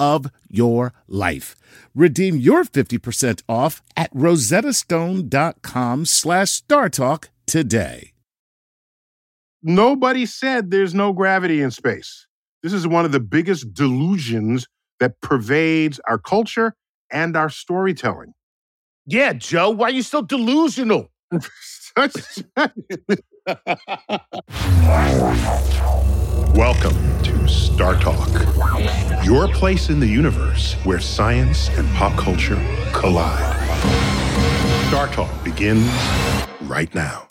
of your life. Redeem your 50% off at rosettastone.com slash startalk today. Nobody said there's no gravity in space. This is one of the biggest delusions that pervades our culture and our storytelling. Yeah, Joe, why are you so delusional? Welcome to Star Talk, your place in the universe where science and pop culture collide. Star Talk begins right now.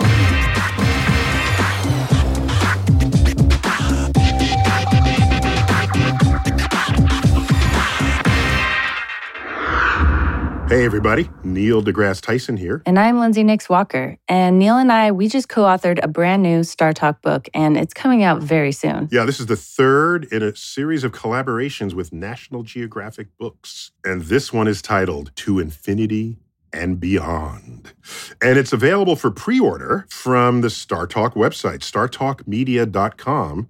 Hey, everybody. Neil deGrasse Tyson here. And I'm Lindsey Nyx Walker. And Neil and I, we just co authored a brand new Star Talk book, and it's coming out very soon. Yeah, this is the third in a series of collaborations with National Geographic Books. And this one is titled To Infinity and Beyond. And it's available for pre order from the Star Talk website, startalkmedia.com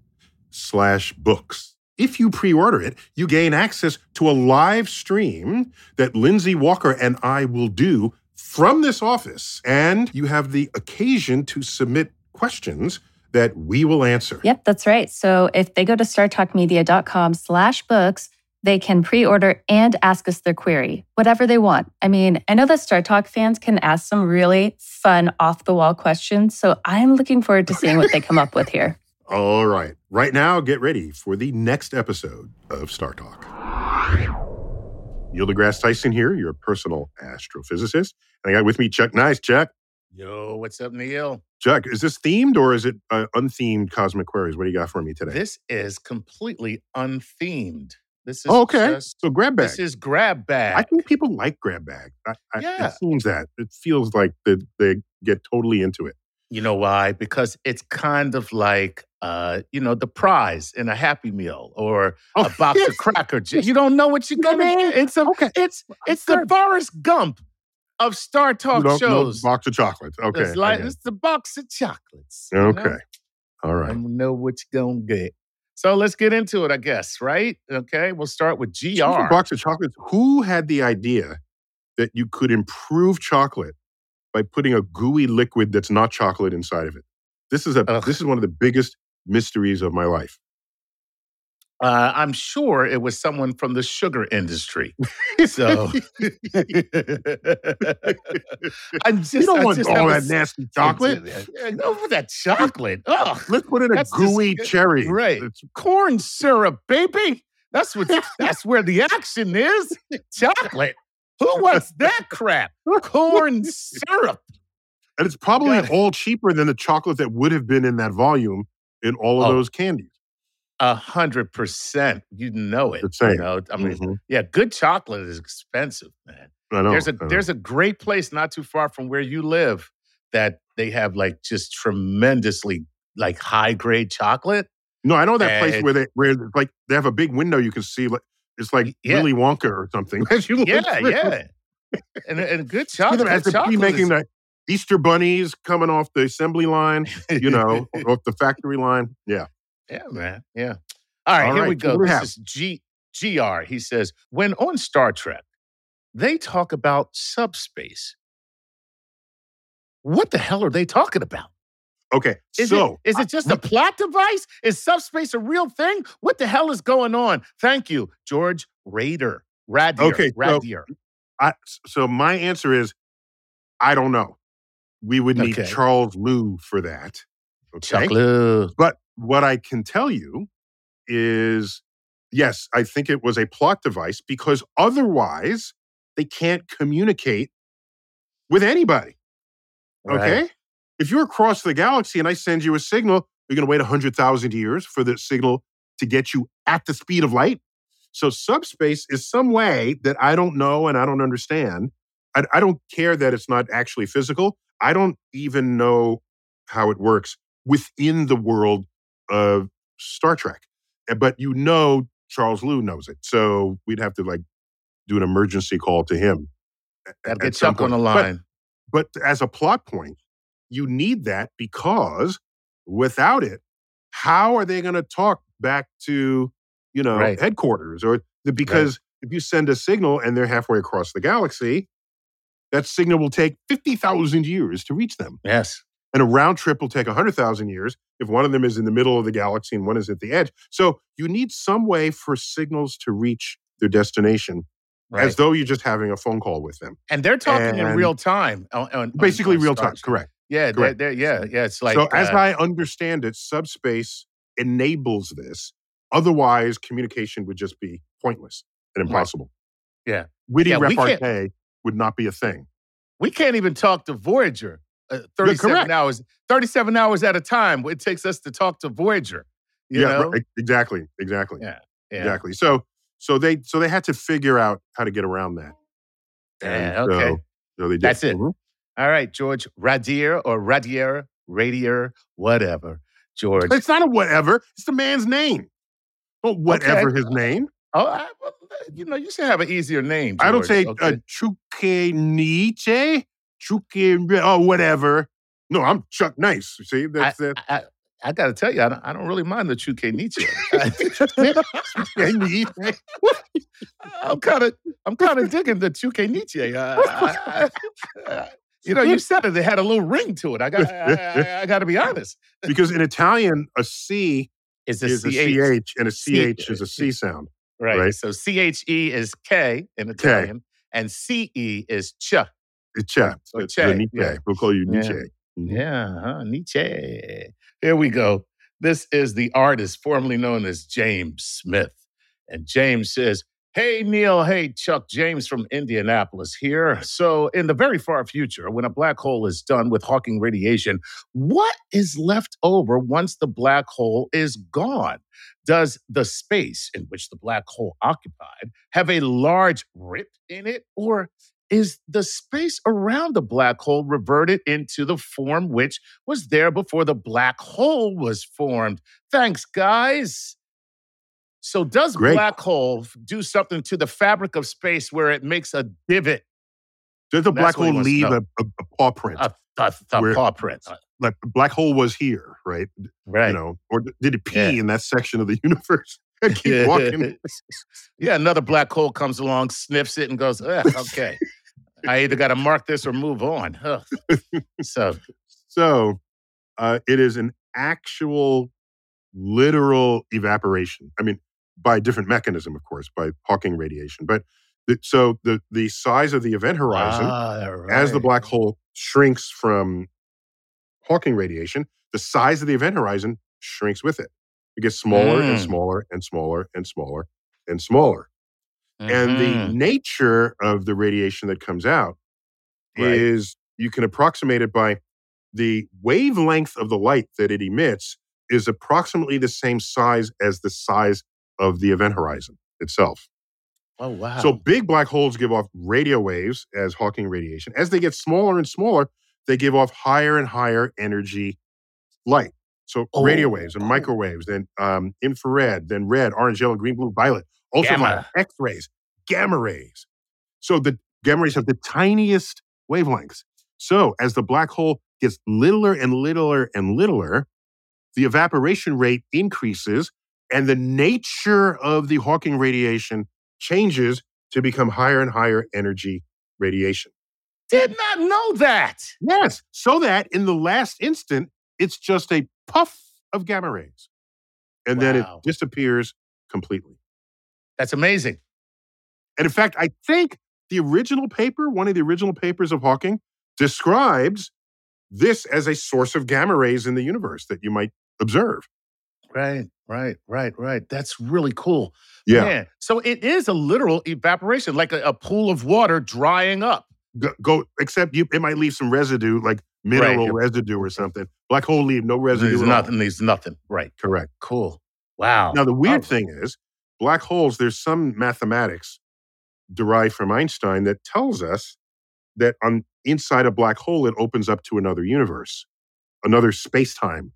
slash books. If you pre order it, you gain access to a live stream that Lindsey Walker and I will do from this office. And you have the occasion to submit questions that we will answer. Yep, that's right. So if they go to startalkmedia.com slash books, they can pre-order and ask us their query, whatever they want. I mean, I know that Star Talk fans can ask some really fun off-the-wall questions, so I'm looking forward to seeing what they come up with here. All right. Right now, get ready for the next episode of Star Talk. Neil deGrasse Tyson here, your personal astrophysicist. And I got with me Chuck Nice. Chuck. Yo, what's up, Neil? Chuck, is this themed or is it uh, unthemed cosmic queries? What do you got for me today? This is completely unthemed. This is oh, okay. Just, so grab bag. This is grab bag. I think people like grab bag. I, I, Yeah. It seems that. It feels like they, they get totally into it. You know why? Because it's kind of like, uh, you know, the prize in a Happy Meal or Oh, a box yes, of cracker jacks. You don't know what you're gonna get. It's a, Okay. it's it's the. Forrest Gump of Star Talk know shows. box of chocolates. Okay. it's like it's the box of chocolates. you know? Okay. All right. and know what you're gonna get. So let's get into it, I guess, right? Okay, we'll start with GR. box of chocolates. Who had the idea that you could improve chocolate by putting a gooey liquid that's not chocolate inside of it? This is a Ugh. this is one of the biggest mysteries of my life. Uh, I'm sure it was someone from the sugar industry. So I'm just, you don't I want just all have a that nasty chocolate. No, for that chocolate. Ugh, Let's put in a gooey disgu- cherry. right. It's- corn syrup, baby. That's what. that's where the action is. Chocolate. Who wants that crap? Corn syrup. and it's probably it. all cheaper than the chocolate that would have been in that volume in all of Oh. those candies. A hundred percent. You know it. You know, I mean, Mhm. yeah, good chocolate is expensive, man. I know. there's a there's a great place not too far from where you live that they have like just tremendously like high grade chocolate. no, I know that place where they where like they have a big window you can see like it's like Yeah. Willy Wonka or something. As you look Yeah, through. yeah. And, and good chocolate. them as they chocolate making is- the Easter bunnies coming off the assembly line, you know, off the factory line. Yeah. yeah, man. Yeah. All right, All here right, we go. what do we This have? is G GR. He says, when on Star Trek, they talk about subspace. What the hell are they talking about? Okay, Is, so it, is it just a plot device? Is subspace a real thing? What the hell is going on? Thank you, George Rader. Radier. Okay, so- I, so my answer is, I don't know. We would need Okay. Charles Liu for that. Okay. Chocolate. But what I can tell you is, yes, I think it was a plot device because otherwise they can't communicate with anybody. Okay. If you're across the galaxy and I send you a signal, you're going to wait 100,000 years for the signal to get you at the speed of light. So, subspace is some way that I don't know and I don't understand. I, I don't care that it's not actually physical. I don't even know how it works within the world of Star Trek. But you know, Charles Liu knows it. So, we'd have to like do an emergency call to him. a- Gotta at get some Chuck on the point. But- line. but as a plot point, you need that because without it, how are they going to talk back to, you know, Right. headquarters? Or the, because if you send a signal and they're halfway across the galaxy, that signal will take 50,000 years to reach them. yes. And a round trip will take 100,000 years if one of them is in the middle of the galaxy and one is at the edge. So you need some way for signals to reach their destination Right. as though you're just having a phone call with them. and they're talking in real time. On, on- Basically, on real time. Correct. Yeah, they're, they're, yeah, yeah. It's like so, as uh, I understand it, subspace enables this. Otherwise, communication would just be pointless and Right. impossible. Yeah. Witty Yeah, repartee would not be a thing. we can't even talk to Voyager. Uh, 37 hours, 37 hours at a time. It takes us to talk to Voyager. You yeah, know? right, exactly, exactly, Yeah. Yeah. exactly. So, so they, so they had to figure out how to get around that. Yeah, okay. So, so they did. That's it. Mhm. All right, George Radier or Radier, Radier, whatever. George. It's not a whatever. It's the man's name. Well, whatever his name. Oh, I, well, you know, you should have an easier name. I don't George, say okay? uh, Chuke Nietzsche, Chuke, oh, whatever. No, I'm Chuck Nice. See, that's that. I, I got to tell you, I don't, I don't really mind the Chuke Nietzsche. Nietzsche. I'm kind of, I'm kind of digging the Chuke Nietzsche. Uh, I- you know, you said it; it had a little ring to it. I got, I, I, I got to be honest. because in Italian, a C is a CH. CH and a C- CH is a C sound. Right. right? So C H E is K in Italian, and C E is Ch. It's Che. So Nietzsche. yeah. We'll call you Yeah. Nietzsche. Mhm. Yeah, huh? Nietzsche. Here we go. This is the artist formerly known as James Smith. And James says, Hey, Neil. Hey, Chuck. James from Indianapolis here. So, in the very far future, when a black hole is done with Hawking radiation, what is left over once the black hole is gone? Does the space in which the black hole occupied have a large rip in it, or is the space around the black hole reverted into the form which was there before the black hole was formed? Thanks, guys. So, does Great. black hole do something to the fabric of space where it makes a divot, Does the That's black hole leave a, a, a paw print? a, a, a Where- paw print? Like black hole was here, right? Right. You know, or did it pee Yeah. in that section of the universe and keep walking? yeah, another black hole comes along, sniffs it, and goes, okay. I either got to mark this or move on. Ugh. So, So uh, it is an actual literal evaporation. I mean, by a different mechanism, of course, by Hawking radiation. But the, so the the size of the event horizon Ah, as the black hole shrinks from Hawking radiation, the size of the event horizon shrinks with it. It gets smaller and Mm. smaller and smaller and smaller and smaller. And the nature of the radiation that comes out Right. is you can approximate it by the wavelength of the light that it emits is approximately the same size as the size of the event horizon itself. oh wow. So big black holes give off radio waves as Hawking radiation. As they get smaller and smaller, they give off higher and higher energy light. So radio Oh, waves and oh. microwaves, then um, infrared, then red, orange, yellow, green, blue, violet, ultraviolet, X-rays, gamma rays. So the gamma rays have the tiniest wavelengths. So as the black hole gets littler and littler and littler, the evaporation rate increases and the nature of the Hawking radiation changes to become higher and higher energy radiation. Did not know that. Yes. So that in the last instant, it's just a puff of gamma rays. And then it disappears completely. That's amazing. And in fact, I think the original paper, one of the original papers of Hawking, describes this as a source of gamma rays in the universe that you might observe. Right, right, right, right. That's really cool. Yeah. Man, so it is a literal evaporation, like a, a pool of water drying up. Go, go except you it might leave some residue, like mineral you're- residue or something. Black hole leave no residue. There's at all. nothing. There's nothing. Right. Correct. Cool. Wow. Now the weird Oh, thing is, black holes, there's some mathematics derived from Einstein that tells us that on inside a black hole, it opens up to another universe, another space-time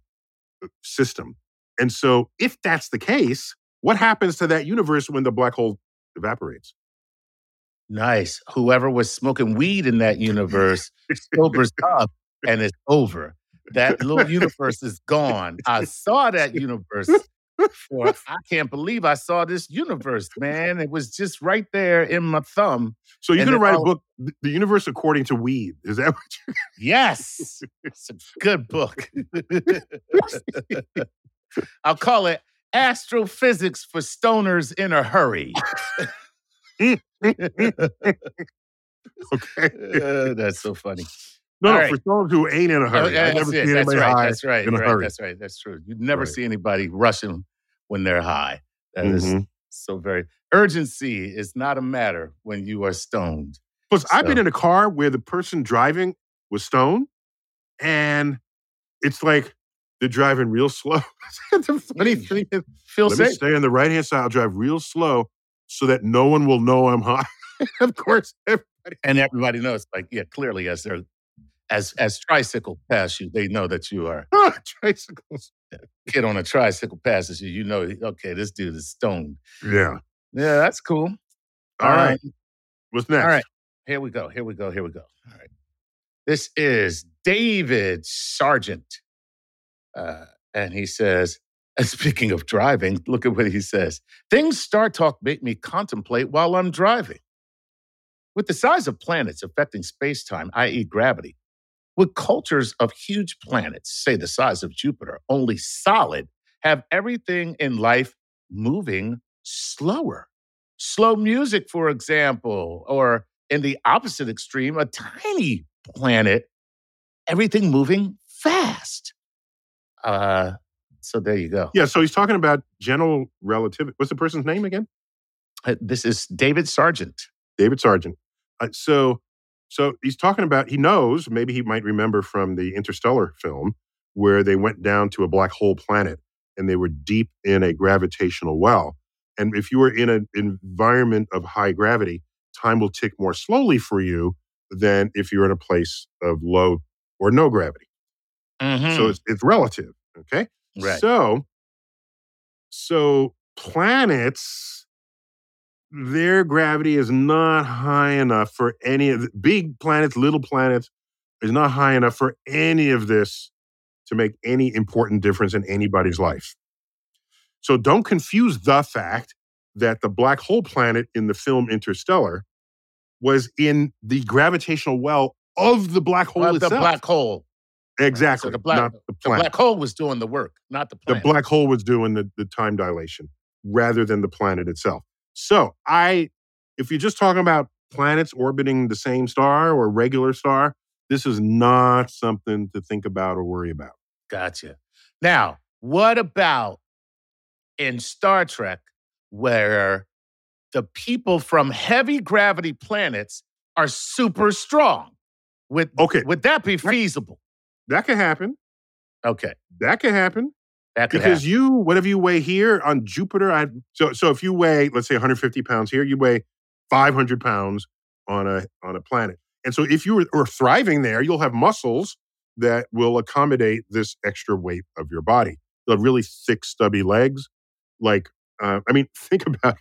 uh, system. And so if that's the case, what happens to that universe when the black hole evaporates? Nice. Whoever was smoking weed in that universe sobers up and it's over. That little universe is gone. I saw that universe for I can't believe I saw this universe, man. It was just right there in my thumb. So you're going to then write a book, "The- The Universe According to Weed. Is that what you're Yes. It's a good book. I'll call it Astrophysics for Stoners in a Hurry. okay? Uh, that's so funny. No, right. for someone who ain't in a Oh, hurry. yeah, I never that's, see that's anybody right. high. That's right. in a right. hurry. That's right. That's true. You never see anybody rushing when they're high. That is Mhm. so very urgency is not a matter when you are stoned. Plus, I've been in a car where the person driving was stoned, and it's like they're driving real slow. the funny thing is, let me safe. stay on the right hand side. I'll drive real slow so that no one will know I'm high. of course, everybody. and everybody knows, like, yeah, clearly as they're as as tricycle pass you, they know that you are tricycles. kid on a tricycle passes you, you know, okay, this dude is stoned. Yeah. Yeah, that's cool. All right. Um, What's next? All right. Here we go. Here we go. Here we go. All right. This is David Sargent. Uh, and he says, and speaking of driving, look at what he says. Things Star Talk make me contemplate while I'm driving. With the size of planets affecting space time, i.e., gravity, would cultures of huge planets, say the size of Jupiter, only solid, have everything in life moving slower? Slow music, for example, or in the opposite extreme, a tiny planet, everything moving fast. Uh, so there you go. Yeah. So he's talking about general relativity. What's the person's name again? Uh, This is David Sargent. David Sargent. Uh, so, so he's talking about. He knows. Maybe he might remember from the Interstellar film where they went down to a black hole planet and they were deep in a gravitational well. And if you were in an environment of high gravity, time will tick more slowly for you than if you're in a place of low or no gravity. Mm-hmm. So it's, it's relative. Okay. right. So, so planets, their gravity is not high enough for any of the big planets, little planets, is not high enough for any of this to make any important difference in anybody's life. So don't confuse the fact that the black hole planet in the film Interstellar was in the gravitational well of the black hole Well, the black hole. Exactly. the black- not the The black hole was doing the work, not the planet. the black hole was doing the, the time dilation rather than the planet itself. So I, if you're just talking about planets orbiting the same star or regular star, this is not something to think about or worry about. Gotcha. Now, what about in Star Trek where the people from heavy gravity planets are super strong? Would, Okay. would that be feasible? That can happen. Okay. That can happen That could because happen. you, whatever you weigh here on Jupiter, I so so if you weigh, let's say 150 pounds here, you weigh 500 pounds on a on a planet. And so if you were, are thriving there, you'll have muscles that will accommodate this extra weight of your body. You'll have really thick, stubby legs. Like, uh, I mean, think about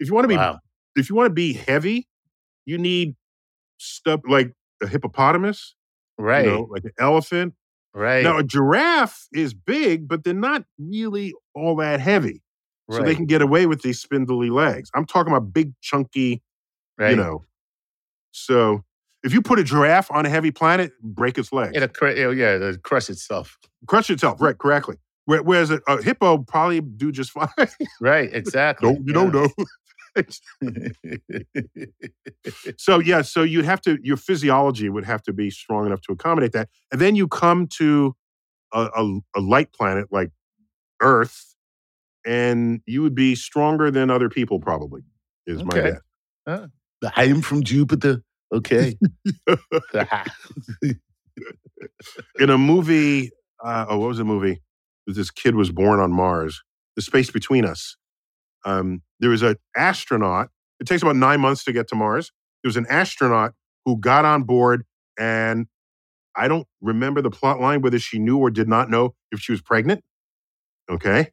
if you want to be Wow. if you want to be heavy, you need stub like a hippopotamus, Right. you know, like an elephant. right. Now, a giraffe is big, but they're not really all that heavy. so they can get away with these spindly legs. I'm talking about big, chunky, right. you know. So if you put a giraffe on a heavy planet, break its legs, It'll, cr- it'll, yeah, it'll crush itself. crush itself. Right, correctly. Where- Whereas a, a hippo probably do just fine. Right, exactly. no, you don't know. So yeah, so you'd have to your physiology would have to be strong enough to accommodate that, and then you come to a, a, a light planet like Earth, and you would be stronger than other people. Probably is my Okay. guess. I am from Jupiter. Okay. In a movie, uh, oh, what was the movie? This kid was born on Mars. The space between us. Um, there was an astronaut. It takes about nine months to get to Mars. There was an astronaut who got on board, and I don't remember the plot line whether she knew or did not know if she was pregnant. Okay,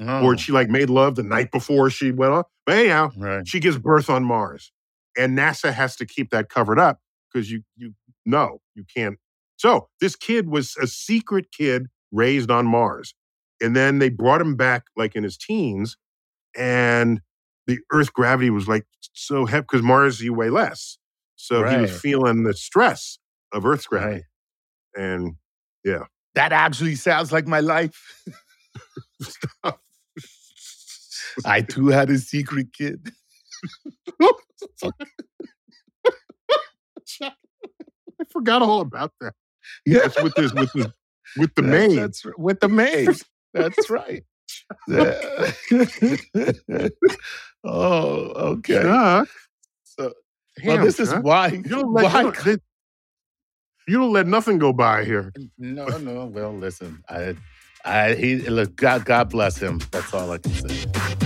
Oh, or she like made love the night before she went on. But anyhow, right. she gives birth on Mars, and NASA has to keep that covered up because you you know you can't. So this kid was a secret kid raised on Mars, and then they brought him back like in his teens, and the Earth gravity was like so heavy because Mars you weigh less, so he was feeling the stress of Earth's gravity, Right. and yeah, That actually sounds like my life. I too had a secret kid. I forgot all about that. Yeah. With this with the with the That's- maid. That's with the maid. That's right. Oh, okay. Chuck, So, well, damn, this is why. You don't let, why you don't, they- you don't let nothing go by here. no, no. Well, listen. I, I, he look. God, God bless him. That's all I can say.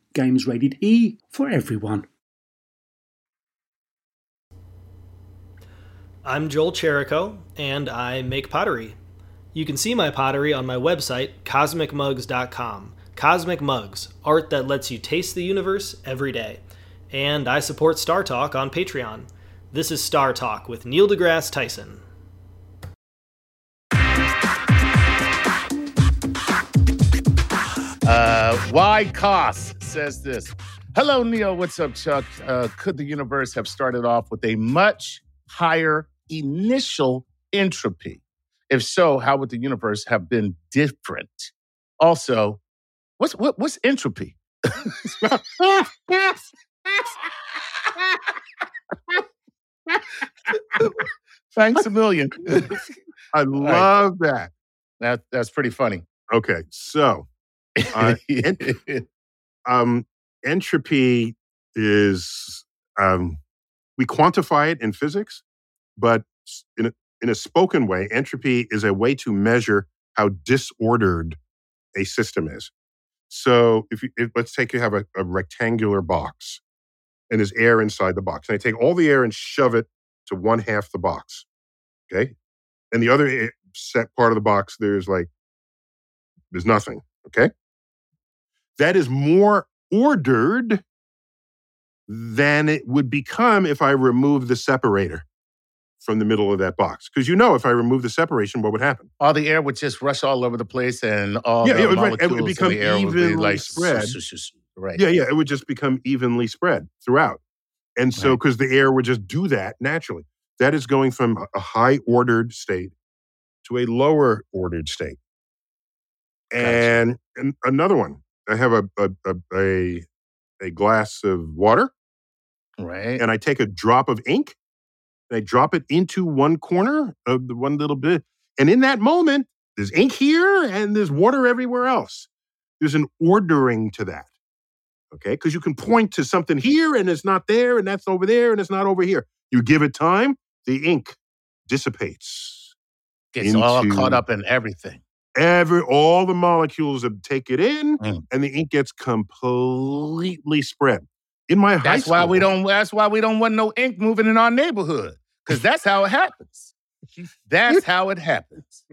Games rated E for everyone. I'm Joel Cherico, and I make pottery. You can see my pottery on my website, cosmicmugs.com. Cosmic Mugs, art that lets you taste the universe every day. And I support Star Talk on Patreon. This is Star Talk with Neil deGrasse Tyson. Uh, why cost says this. Hello, Neil. What's up, Chuck? Uh, could the universe have started off with a much higher initial entropy? If so, how would the universe have been different? Also, what's what, what's entropy? Thanks a million. I love that. That that's pretty funny. Okay, so uh, um, entropy is um, we quantify it in physics, but in a, in a spoken way, entropy is a way to measure how disordered a system is. So if, you, if let's take you have a, a rectangular box and there's air inside the box, and I take all the air and shove it to one half the box, okay, and the other set part of the box there's like there's nothing, okay. That is more ordered than it would become if I remove the separator from the middle of that box. Because you know, if I remove the separation, what would happen? All the air would just rush all over the place, and all yeah, the it would, molecules it would become in the air would be evenly like spread. Right. Yeah, yeah, it would just become evenly spread throughout. And so, Right. because the air would just do that naturally, that is going from a- high ordered state to a lower ordered state. And, and another one, I have a, a, a, a, a glass of water Right. and I take a drop of ink and I drop it into one corner of the one little bit. And in that moment, there's ink here and there's water everywhere else. There's an ordering to that. Okay. Because you can point to something here and it's not there and that's over there and it's not over here. You give it time, the ink dissipates. Gets all caught up in everything. Every all the molecules that take it in Mm. and the ink gets completely spread. In my high That's why we don't. That's why we don't want no ink moving in our neighborhood because that's how it happens. That's how it happens.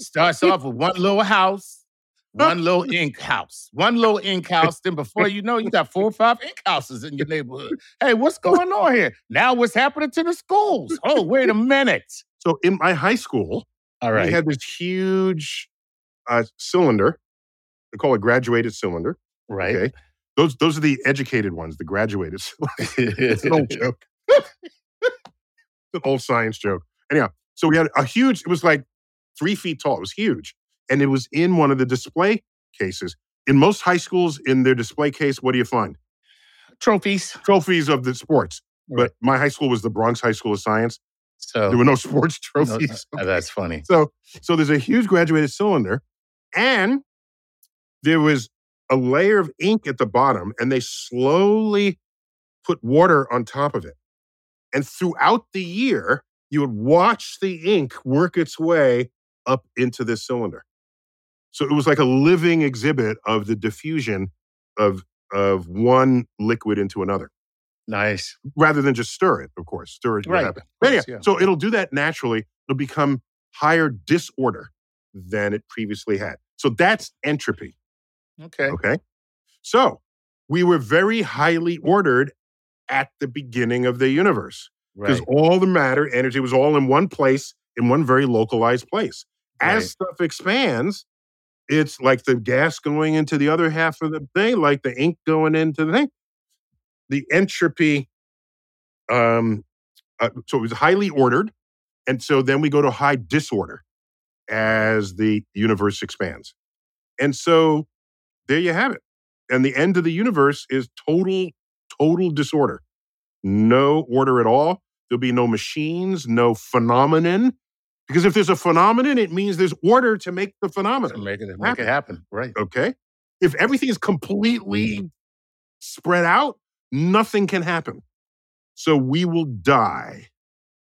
Starts off with one little house, one little ink house, one little ink house. Then before you know, you got four or five ink houses in your neighborhood. Hey, what's going on here? Now what's happening to the schools? Oh, wait a minute. So in my high school, All we had this huge uh, cylinder. They call it graduated cylinder. right. Okay, those those are the educated ones, the graduated. cylinder. it's an old joke. an old science joke. Anyhow, so we had a huge. It was like three feet tall. It was huge, and it was in one of the display cases. In most high schools, in their display case, what do you find? Trophies. Trophies of the sports. Right. But my high school was the Bronx High School of Science. So There were no sports no, trophies. uh, that's funny. So so there's a huge graduated cylinder, and there was a layer of ink at the bottom, and they slowly put water on top of it. And throughout the year, you would watch the ink work its way up into this cylinder. So it was like a living exhibit of the diffusion of of one liquid into another, Nice. rather than just stir it. Of course, stir it. Right. happens. But yeah, course, yeah. so it'll do that naturally. It'll become higher disorder than it previously had. So that's entropy. Okay. Okay. So we were very highly ordered at the beginning of the universe because Right. all the matter, energy was all in one place, in one very localized place. As Right. stuff expands, it's like the gas going into the other half of the thing, like the ink going into the thing. The entropy, um, uh, so it was highly ordered. And so then we go to high disorder as the universe expands. And so there you have it. And the end of the universe is total, total disorder. No order at all. There'll be no machines, no phenomenon. Because if there's a phenomenon, it means there's order to make the To phenomenon. make it make happen. it happen. Right. Okay. If everything is completely spread out, nothing can happen. So we will die.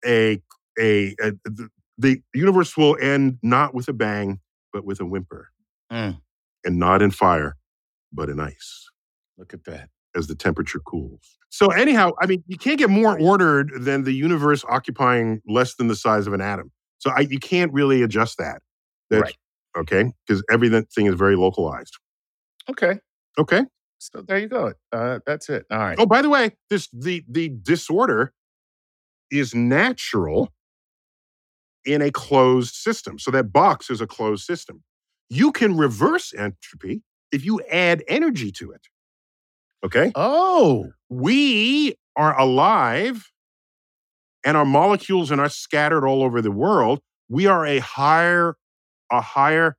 A, a, a the, the universe will end not with a bang, but with a whimper. Mm. And not in fire, but in ice Look at that. as the temperature cools. So anyhow, I mean, you can't get more ordered than the universe occupying less than the size of an atom. So I, you can't really adjust that. That's, Right. Okay. Because everything is very localized. Okay. Okay. So there you go. Uh, that's it. All right. Oh, by the way, this the the disorder is natural in a closed system. So that box is a closed system. You can reverse entropy if you add energy to it. Okay? Oh. We are alive and our molecules and are scattered all over the world. We are a higher a higher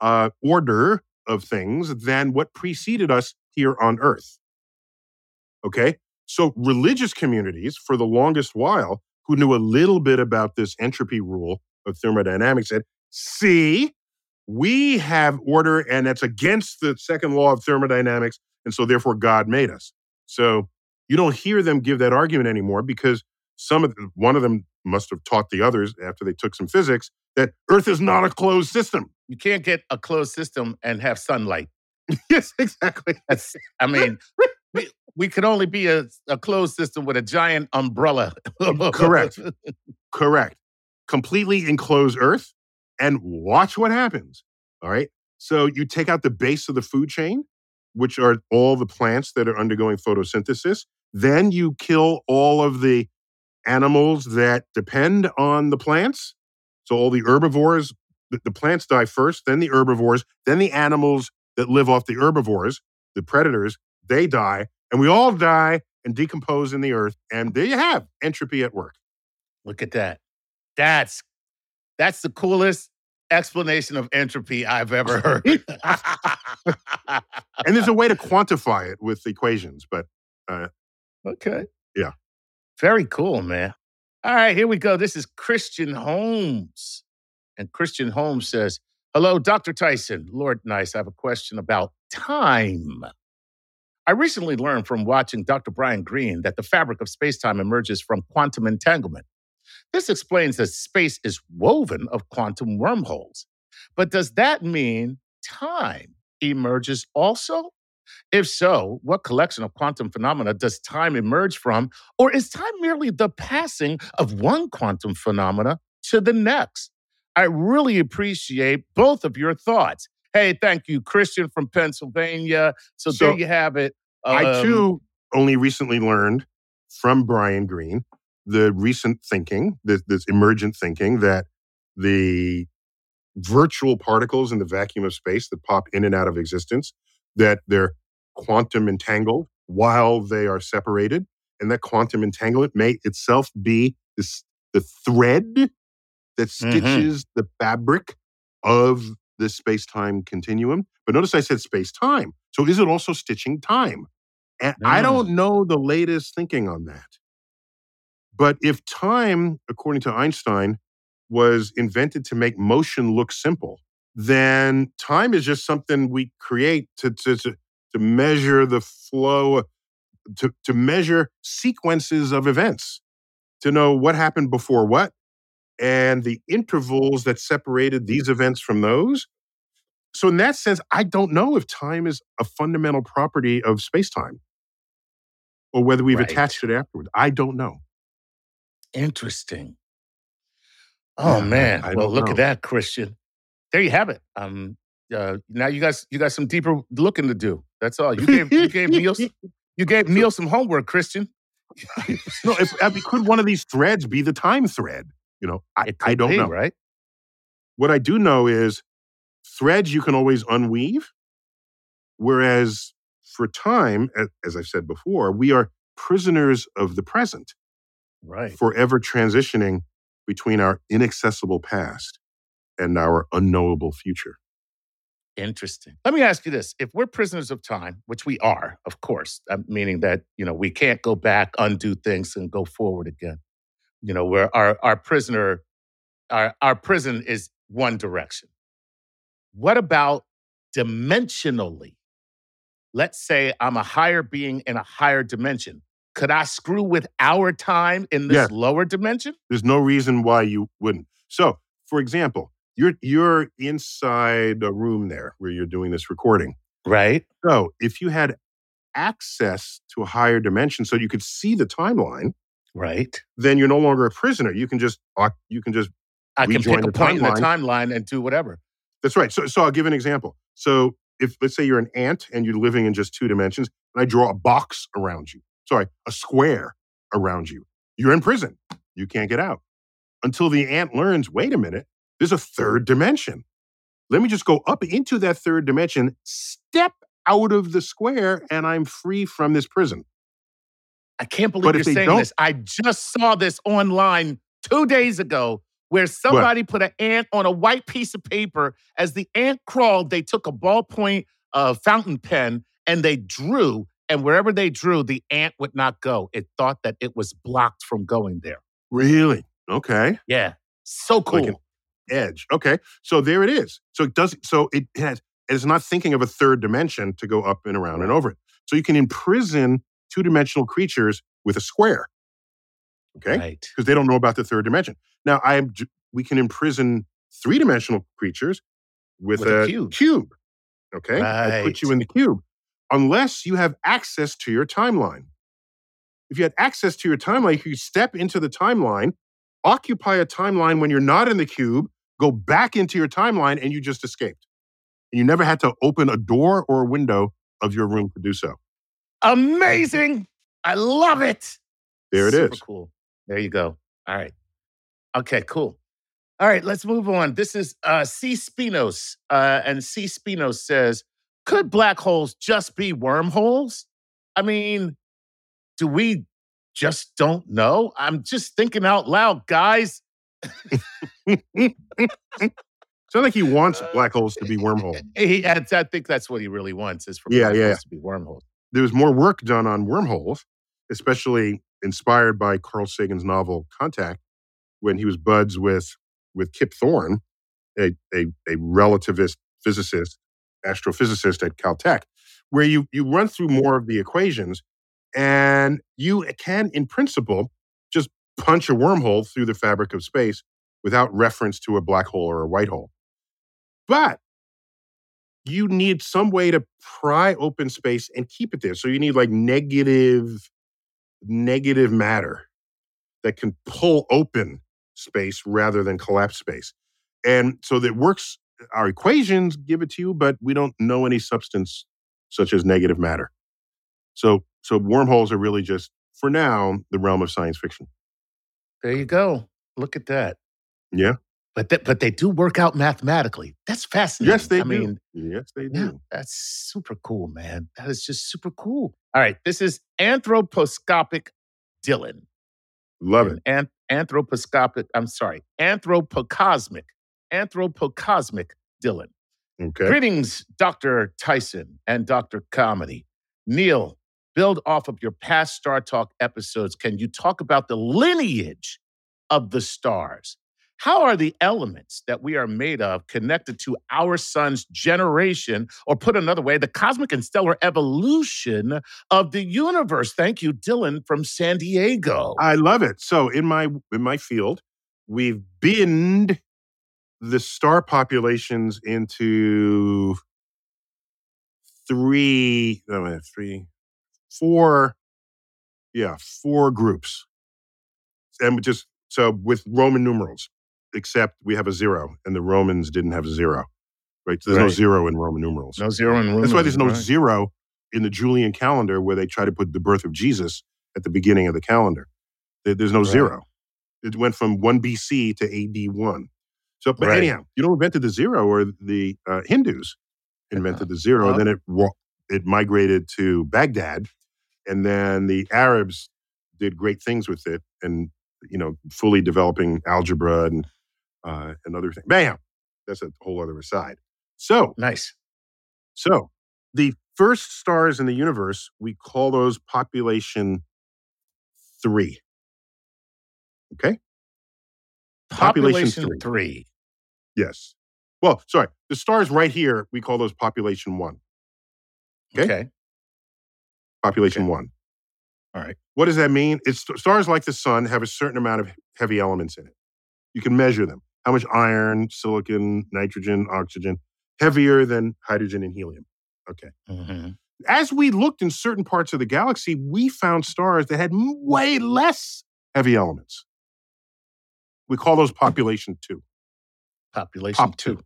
uh, order of things than what preceded us here on Earth. Okay? So, religious communities, for the longest while, who knew a little bit about this entropy rule of thermodynamics said, see, we have order and that's against the second law of thermodynamics. And so, therefore, God made us. So, you don't hear them give that argument anymore because some of the, one of them must have taught the others after they took some physics that Earth is not a closed system. You can't get a closed system and have sunlight. yes, exactly. That's, I mean, we, we could only be a, a closed system with a giant umbrella. Mm, correct. Correct. Completely enclose Earth and watch what happens. All right. So you take out the base of the food chain, which are all the plants that are undergoing photosynthesis. Then you kill all of the animals that depend on the plants. So all the herbivores, the, the plants die first, then the herbivores, then the animals that live off the herbivores, the predators, they die, and we all die and decompose in the earth. And there you have entropy at work. Look at that. That's that's the coolest explanation of entropy I've ever heard. and there's a way to quantify it with equations, but uh, okay. Yeah. Very cool, man. All right, here we go. This is Christian Holmes. And Christian Holmes says, Hello, Dr. Tyson. Lord Nice, I have a question about time. I recently learned from watching Dr. Brian Greene that the fabric of space-time emerges from quantum entanglement. This explains that space is woven of quantum wormholes. But does that mean time emerges also? If so, what collection of quantum phenomena does time emerge from? Or is time merely the passing of one quantum phenomena to the next? I really appreciate both of your thoughts. Hey, thank you, Christian from Pennsylvania. So, So, there you have it. I Um, too only recently learned from Brian Greene the recent thinking, this, this emergent thinking that the virtual particles in the vacuum of space that pop in and out of existence, that they're quantum entangled while they are separated, and that quantum entanglement may itself be this the thread that Mhm. stitches the fabric of the space-time continuum. But notice I said space-time. So is it also stitching time? And I don't know the latest thinking on that. But if time, according to Einstein, was invented to make motion look simple, then time is just something we create to, to, to, to measure the flow, to, to measure sequences of events, to know what happened before what, and the intervals that separated these events from those. So, in that sense, I don't know if time is a fundamental property of space time or whether we've Right. attached it afterwards. I don't know. Interesting. Oh Yeah, man. I well, look know. at that, Christian. There you have it. Um uh, now you guys you got some deeper looking to do. That's all. You gave you gave Neil you gave Neil some homework, Christian. no, if, I mean, could one of these threads be the time thread? You know, I, I don't be, know. right? What I do know is threads you can always unweave, whereas for time, as I've said before, we are prisoners of the present, Right. forever transitioning between our inaccessible past and our unknowable future. Interesting. Let me ask you this: If we're prisoners of time, which we are, of course, uh, meaning that you know we can't go back, undo things, and go forward again. You know, where our our prisoner, our our prison is one direction. What about dimensionally? Let's say I'm a higher being in a higher dimension. Could I screw with our time in this Yes. lower dimension? There's no reason why you wouldn't. So, for example, you're you're inside a room there where you're doing this recording. Right. So, if you had access to a higher dimension so you could see the timeline, Right. then you're no longer a prisoner. You can just you can just I can pick a point in the timeline. timeline and do whatever. That's right. So, so I'll give an example. So, if let's say you're an ant and you're living in just two dimensions, and I draw a box around you, sorry, a square around you, you're in prison. You can't get out until the ant learns. Wait a minute, there's a third dimension. Let me just go up into that third dimension, step out of the square, and I'm free from this prison. I can't believe But you're saying this. I just saw this online two days ago where somebody put an ant on a white piece of paper. As the ant crawled, they took a ballpoint uh, fountain pen and they drew. And wherever they drew, the ant would not go. It thought that it was blocked from going there. Really? Okay. Yeah. So cool. Like edge. Okay. So there it is. So it does so it has it's not thinking of a third dimension to go up and around and over it. So you can imprison two-dimensional creatures with a square. Okay? Right. Because they don't know about the third dimension. Now I am we can imprison three-dimensional creatures with, With a a, cube. cube. Okay? I put you in the cube. Unless you have access to your timeline. If you had access to your timeline, you could step into the timeline, occupy a timeline when you're not in the cube, go back into your timeline, and you just escaped. And you never had to open a door or a window of your room to do so. Amazing. I love it. There it is. Super cool. There you go. All right. Okay, cool. All right, let's move on. This is uh, C. Spinos. Uh, and C. Spinos says, could black holes just be wormholes? I mean, do we just don't know? I'm just thinking out loud, guys. Sounds like he wants black holes to be wormholes. He, I, I think that's what he really wants is for Yeah, black yeah. holes to be wormholes. There was more work done on wormholes, especially inspired by Carl Sagan's novel Contact, when he was buds with with Kip Thorne, a, a, a relativist physicist, astrophysicist at Caltech, where you you run through more of the equations, and you can, in principle, just punch a wormhole through the fabric of space without reference to a black hole or a white hole. But you need some way to pry open space and keep it there. So you need like negative, negative matter that can pull open space rather than collapse space. And so that works. Our equations give it to you, but we don't know any substance such as negative matter. So, so wormholes are really just, for now, the realm of science fiction. There you go. Look at that. Yeah. But that, but they do work out mathematically. That's fascinating. Yes, they I do. mean, yes, they do. yeah, that's super cool, man. That is just super cool. All right, this is anthroposcopic Dylan. Love it. An- anthroposcopic. I'm sorry, anthropocosmic. Anthropocosmic Dylan. Okay. Greetings, Dr. Tyson and Dr. Comedy. Neil, build off of your past Star Talk episodes. Can you talk about the lineage of the stars? How are the elements that we are made of connected to our sun's generation, or put another way, the cosmic and stellar evolution of the universe? Thank you, Dylan from San Diego. I love it. So in my in my field, we've binned the star populations into three, no, three, four, yeah, four groups, and just so with Roman numerals, except we have a zero, and the Romans didn't have a zero, right? So there's no zero in Roman numerals. no zero in room. That's why there's no right. zero in the Julian calendar where they try to put the birth of Jesus at the beginning of the calendar. There's no Right. zero. It went from 1 BC to AD 1. So, but Right. anyhow, you know, invented the zero or the uh, Hindus invented the zero. Uh-huh. and then it it migrated to Baghdad, and then the Arabs did great things with it, and you know, fully developing algebra and uh, and other things. Bam, that's a whole other aside. So, Nice. so the first stars in the universe, we call those population three. Okay? Population Population three. three. Yes. Well, sorry. The stars right here, we call those population one. Okay. okay. Population Okay. one. All right. What does that mean? It's stars like the sun have a certain amount of heavy elements in it. You can measure them. How much iron, silicon, nitrogen, oxygen, heavier than hydrogen and helium. Okay. Mhm. as we looked in certain parts of the galaxy, we found stars that had way less heavy elements. We call those population two. Population Pop two. two.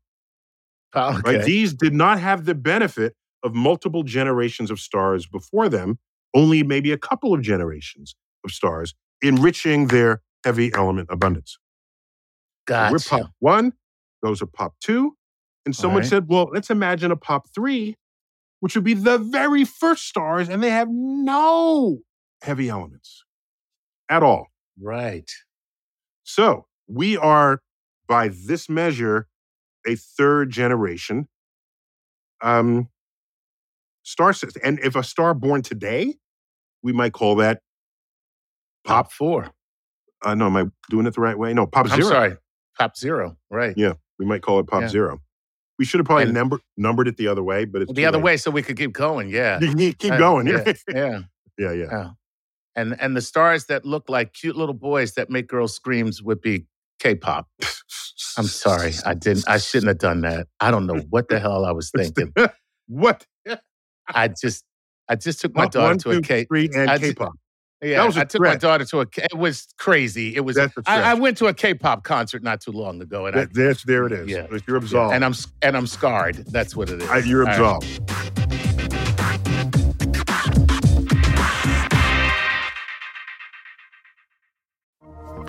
Po- Right? These did not have the benefit of multiple generations of stars before them, only maybe a couple of generations of stars, enriching their heavy element abundance. Gotcha. We're pop one, those are pop two. And someone right. said, well, let's imagine a pop three, which would be the very first stars, and they have no heavy elements at all. Right. So we are by this measure, a third generation um, star system. And if a star born today, we might call that Pop four. uh, no, am I doing it the right way? No, Pop I'm Zero. sorry. Pop zero. Right. Yeah, we might call it Pop Yeah. Zero. We should have probably And- number, numbered it the other way, but it's The other late. way, so we could keep going. Yeah. You can keep Uh, going. Yeah. Yeah, yeah. yeah, yeah. And and the stars that look like cute little boys that make girls screams would be K-pop. I'm sorry. I didn't I shouldn't have done that. I don't know what the hell I was thinking. what? I just I just took my One, daughter one, to a two, K. three, and I K-pop. Yeah, That was a I took my daughter to a. It was crazy. It was. I, I went to a K-pop concert not too long ago, and I That, that's there it is. Yeah. You're absolved. and I'm and I'm scarred. That's what it is. I- you're absolved.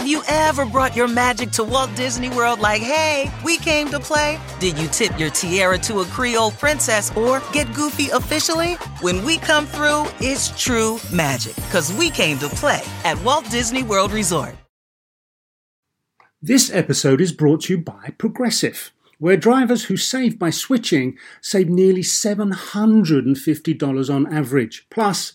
Have you ever brought your magic to Walt Disney World like, hey, we came to play? Did you tip your tiara to a Creole princess or get goofy officially? When we come through, it's true magic because we came to play at Walt Disney World Resort. This episode is brought to you by Progressive, where drivers who save by switching save nearly $750 on average. Plus,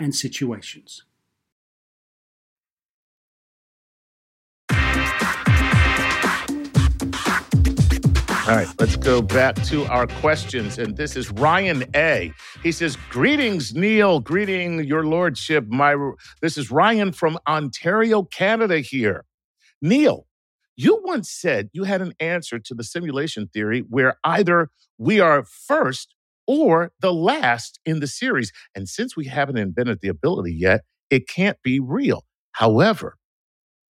and situations. All right, let's go back to our questions. And this is Ryan A. He says, Greetings, Neil. Greeting, Your Lordship. My this is Ryan from Ontario, Canada here. Neil, you once said you had an answer to the simulation theory where either we are first or the last in the series. And since we haven't invented the ability yet, it can't be real. However,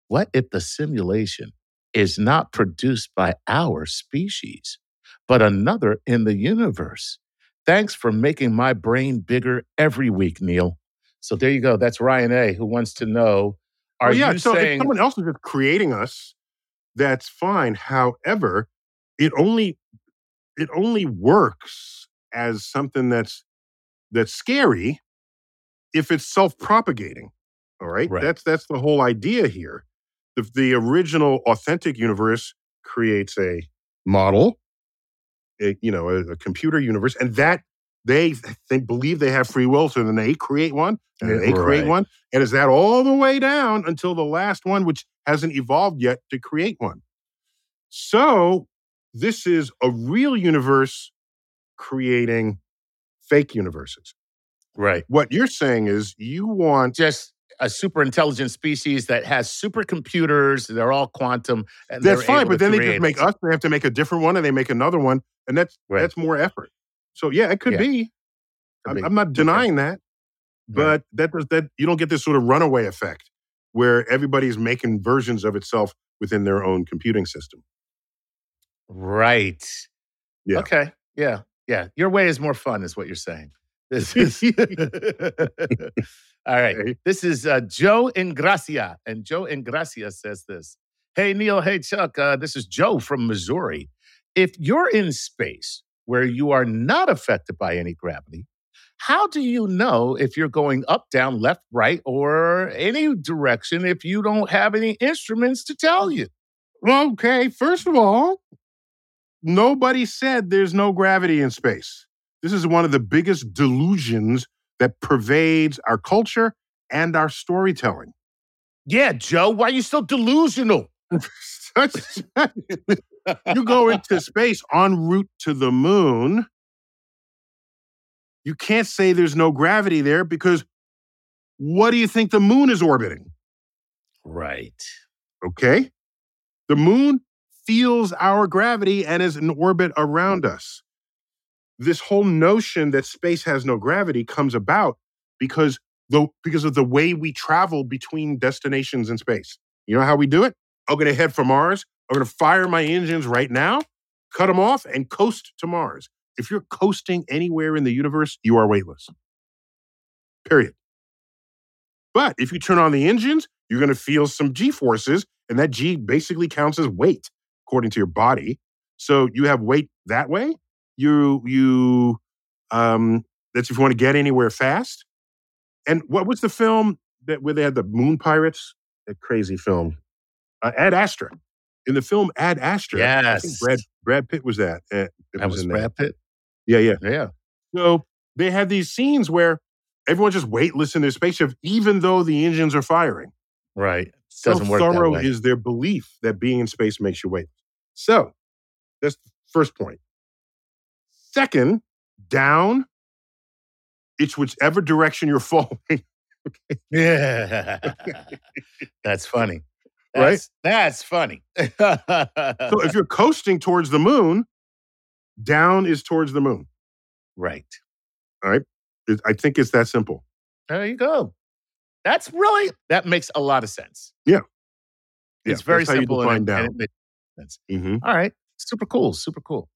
what if the simulation is not produced by our species, but another in the universe? Thanks for making my brain bigger every week, Neil. So there you go. That's Ryan A. who wants to know Are Well, yeah, you so saying if someone else is just creating us, that's fine. However, it only it only works as something that's that's scary if it's self-propagating. All right? Right. That's that's the whole idea here. The, the original authentic universe creates a model, a, you know, a, a computer universe, and that they they believe they have free will, so then they create one, and then Yeah, they create one, and is that all the way down until the last one, which hasn't evolved yet to create one. So this is a real universe creating fake universes. right? What you're saying is you want Just a super intelligent species that has supercomputers. They're all quantum. And that's fine, but then they just make us. They have to make a different one, and they make another one, and that's Right. that's more effort. So yeah, it could Yeah. be. I'm. I'm not Okay. denying that, but that does that you don't get this sort of runaway effect where everybody's making versions of itself within their own computing system. Right. Yeah. Okay. Yeah. Yeah. Your way is more fun, is what you're saying. This is all right. This is uh, Joe Ingracia, and Joe Ingracia says this. Hey Neil, hey Chuck. Uh, this is Joe from Missouri. If you're in space where you are not affected by any gravity, how do you know if you're going up, down, left, right, or any direction if you don't have any instruments to tell you? Okay, first of all, nobody said there's no gravity in space. This is one of the biggest delusions that pervades our culture and our storytelling. Yeah, Joe. Why are you so delusional? you go into space en route to the moon. You can't say there's no gravity there because what do you think the moon is orbiting? Right. Okay. The moon feels our gravity and is in orbit around us. This whole notion that space has no gravity comes about because the because of the way we travel between destinations in space. You know how we do it? I'm going to head for Mars. I'm going to fire my engines right now, cut them off, and coast to Mars. If you're coasting anywhere in the universe, you are weightless. Period. But if you turn on the engines, you're going to feel some G forces, and that G basically counts as weight according to your body. So you have weight that way. You you um that's if you want to get anywhere fast. And what was the film that where they had the moon pirates? That crazy film. Uh, Ad Astra. In the film Ad Astra, I think Yes. Brad Brad Pitt was that. uh, it That was in Brad Pitt. Yeah, yeah. Yeah. So they had these scenes where everyone's just weightless in their spaceship, even though the engines are firing. Right. So Doesn't work that way. is their belief that being in space makes you weightless. So that's the first point. Second, down, it's whichever direction you're falling. Yeah. That's funny. Right? That's, That's funny. So if you're coasting towards the moon, down is towards the moon. right. All right. I think it's that simple. There you go. That's really that makes a lot of sense. Yeah. It's very that's how you simple and, and it makes sense. Mhm. All right. Super cool. Super cool.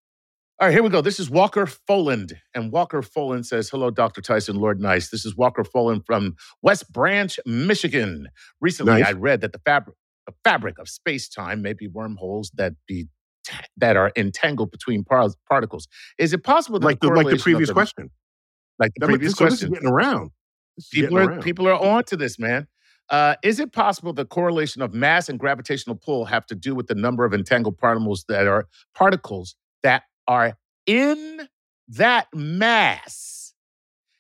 All right, here we go. This is Walker Foland. And Walker Foland says, Hello, Dr. Tyson, Lord Nice. This is Walker Foland from West Branch, Michigan. Recently, Nice. I read that the fabric, the fabric of space-time may be wormholes that be that are entangled between par- particles. Is it possible that Like the, like the previous the- question. Like the That- previous so this is question. getting around. People are around. people are on to this, man. Uh, is it possible the correlation of mass and gravitational pull have to do with the number of entangled particles that are particles that are in that mass?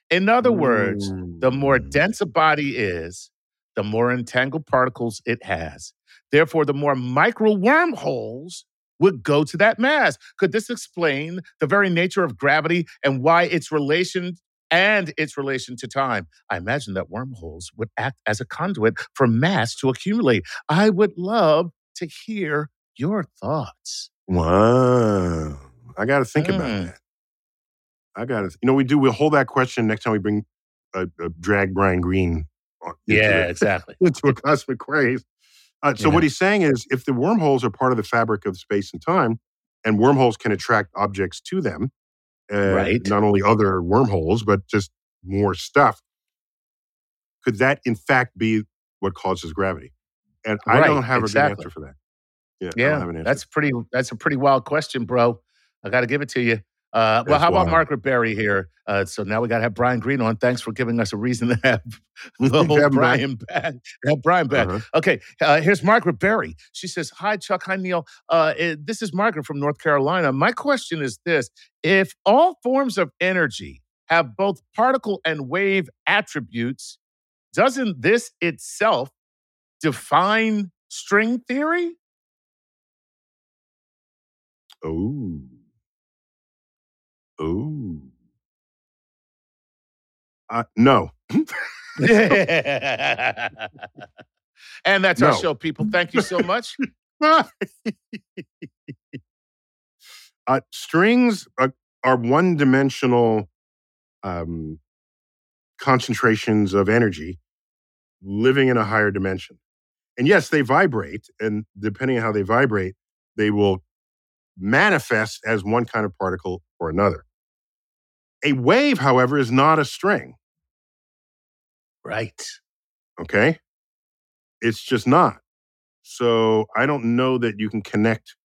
In other words, the more dense a body is, the more entangled particles it has. Therefore, the more micro wormholes would go to that mass. Could this explain the very nature of gravity and why its relation and its relation to time? I imagine that wormholes would act as a conduit for mass to accumulate. I would love to hear your thoughts. Wow. I got to think Mm. about that. I got to, you know, we do, we'll hold that question next time we bring a, a drag Brian Greene Yeah, the- exactly. into a Cosmic Queries. Uh, so, Yeah. what he's saying is if the wormholes are part of the fabric of space and time, and wormholes can attract objects to them, uh, Right. not only other wormholes, but just more stuff, could that in fact be what causes gravity? And I Right, don't have a good answer for that. Yeah, I don't have an Yeah, answer. that's pretty. That's a pretty wild question, bro. I got to give it to you. Uh, well, how about. Margaret Berry here? Uh, so now we got to have Brian Greene on. Thanks for giving us a reason to have the whole. Brian back. Have Brian back. Uh-huh. Okay, uh, here's Margaret Berry. She says, "Hi, Chuck. Hi, Neil. Uh, eh, this is Margaret from North Carolina. My question is this: If all forms of energy have both particle and wave attributes, doesn't this itself define string theory?" Oh. Oh. Uh, no. and that's our No. show, people. Thank you so much. uh, strings are, are one dimensional um, concentrations of energy living in a higher dimension. And yes, they vibrate. And depending on how they vibrate, they will manifest as one kind of particle or another. A wave, however, is not a string. right. Okay. It's just not. So I don't know that you can connect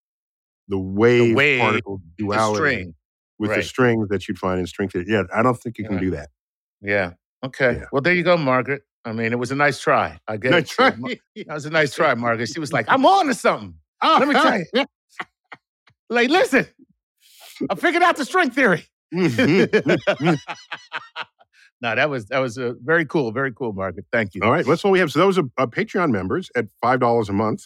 the wave, wave, particle The duality string. with the right. strings that you'd find in string theory. Yeah, I don't think you can Yeah. do that. Yeah. Okay. Yeah. Well, there you go, Margaret. I mean, it was a nice try. I get Nice it. try. That was a nice try, Margaret. She was like, I'm on to something. Oh, Let me tell you. Like, listen, I figured out the string theory. Mhm. no, that was that was a very cool. Very cool, Margaret. Thank you. All right, that's all we have. So those are uh, Patreon members at five dollars a month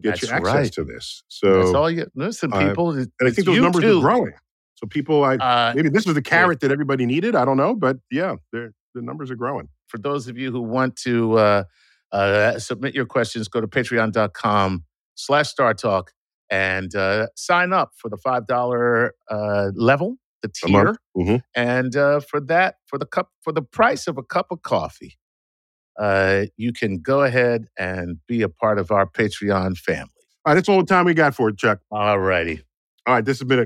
get That's you access right. to this. So that's all you listen, uh, people. it- and I think those numbers too. are growing. So people, I Uh, maybe this was the carrot that everybody needed. I don't know, but yeah, they're, the numbers are growing. for those of you who want to uh, uh, submit your questions, go to patreon.com slash Star Talk and uh, sign up for the $5 uh, level, the tier. Mhm. And uh, for that, for the cup, for the price of a cup of coffee, uh, you can go ahead and be a part of our Patreon family. All right, that's all the time we got for it, Chuck. All righty. All right, this has been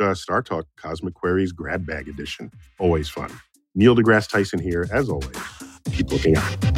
a uh, Star Talk Cosmic Queries grab bag edition. Always fun. Neil deGrasse Tyson here, as always. Keep looking out.